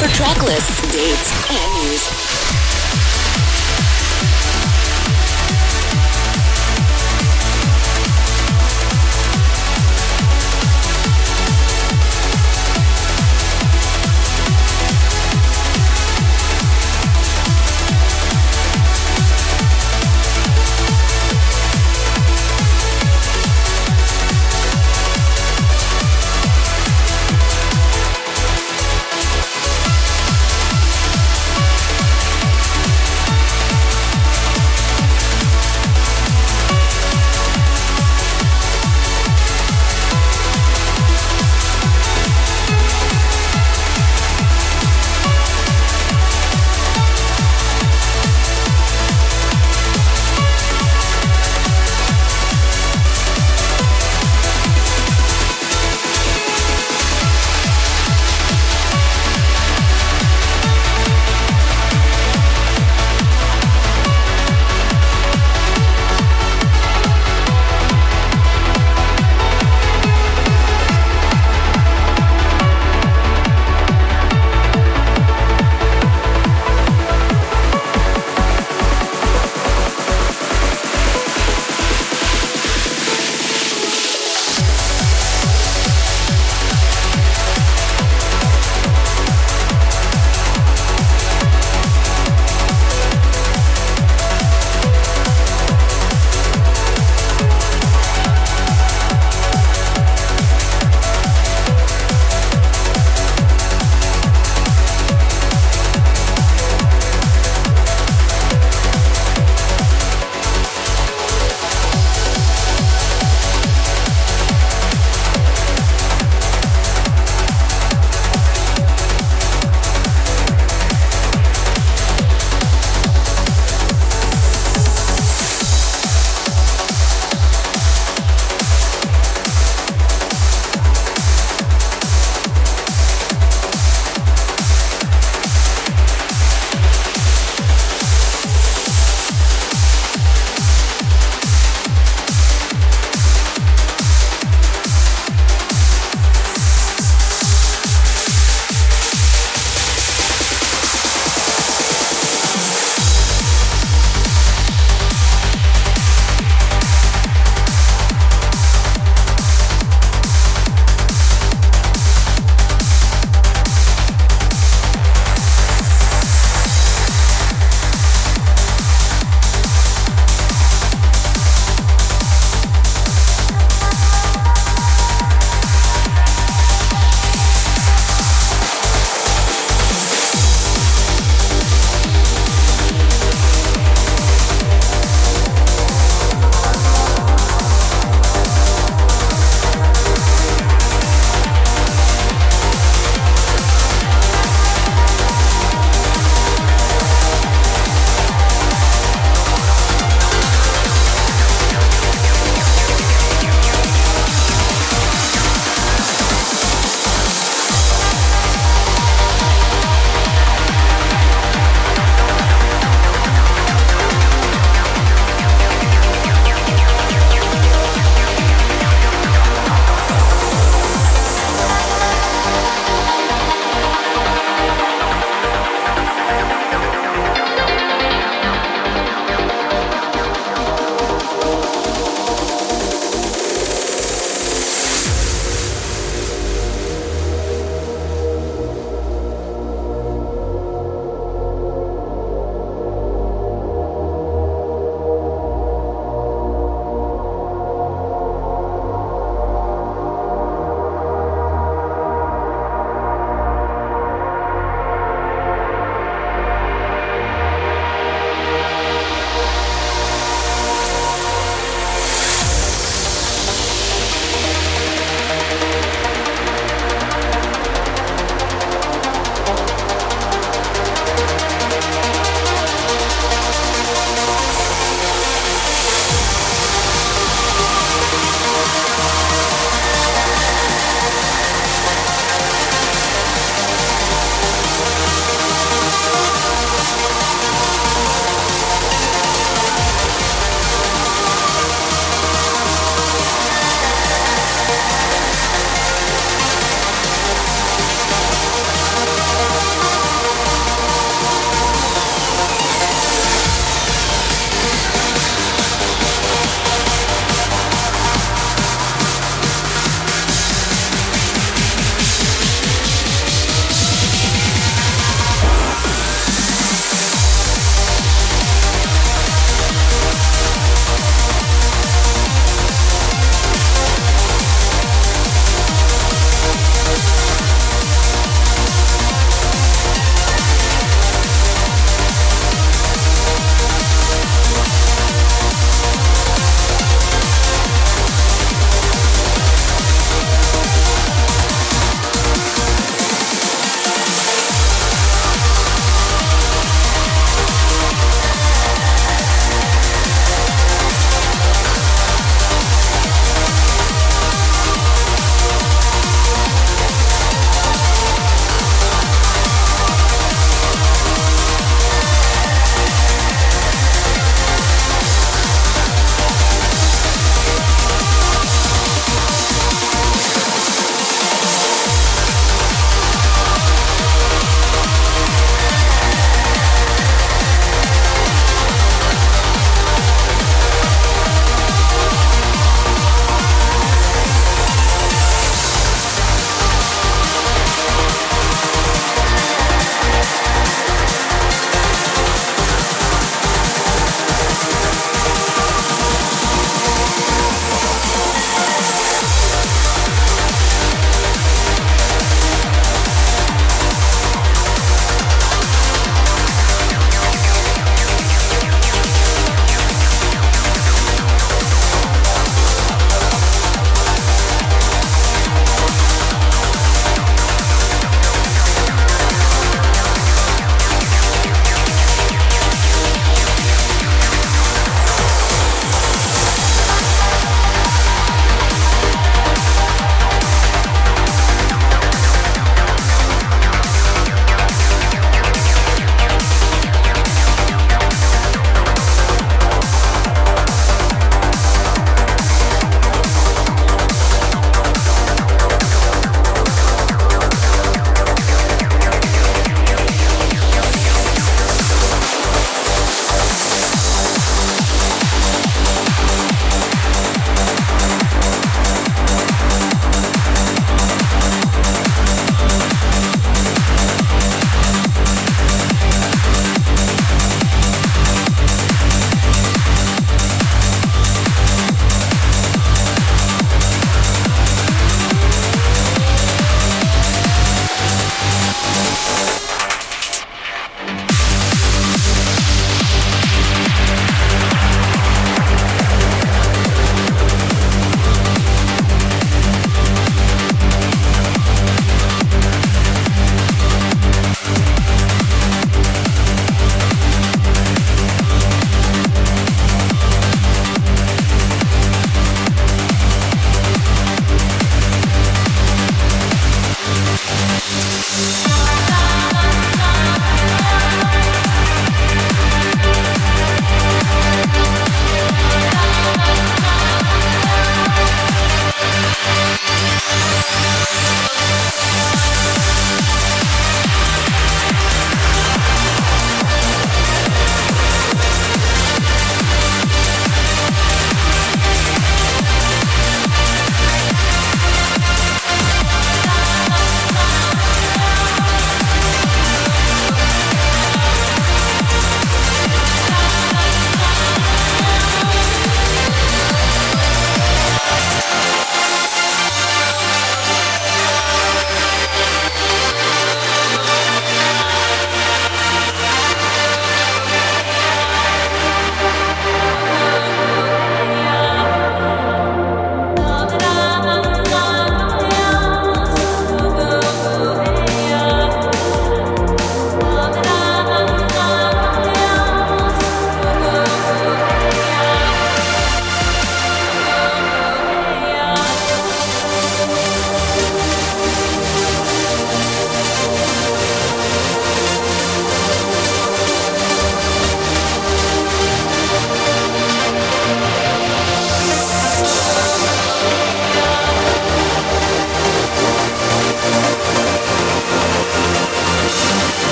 For track lists, dates, and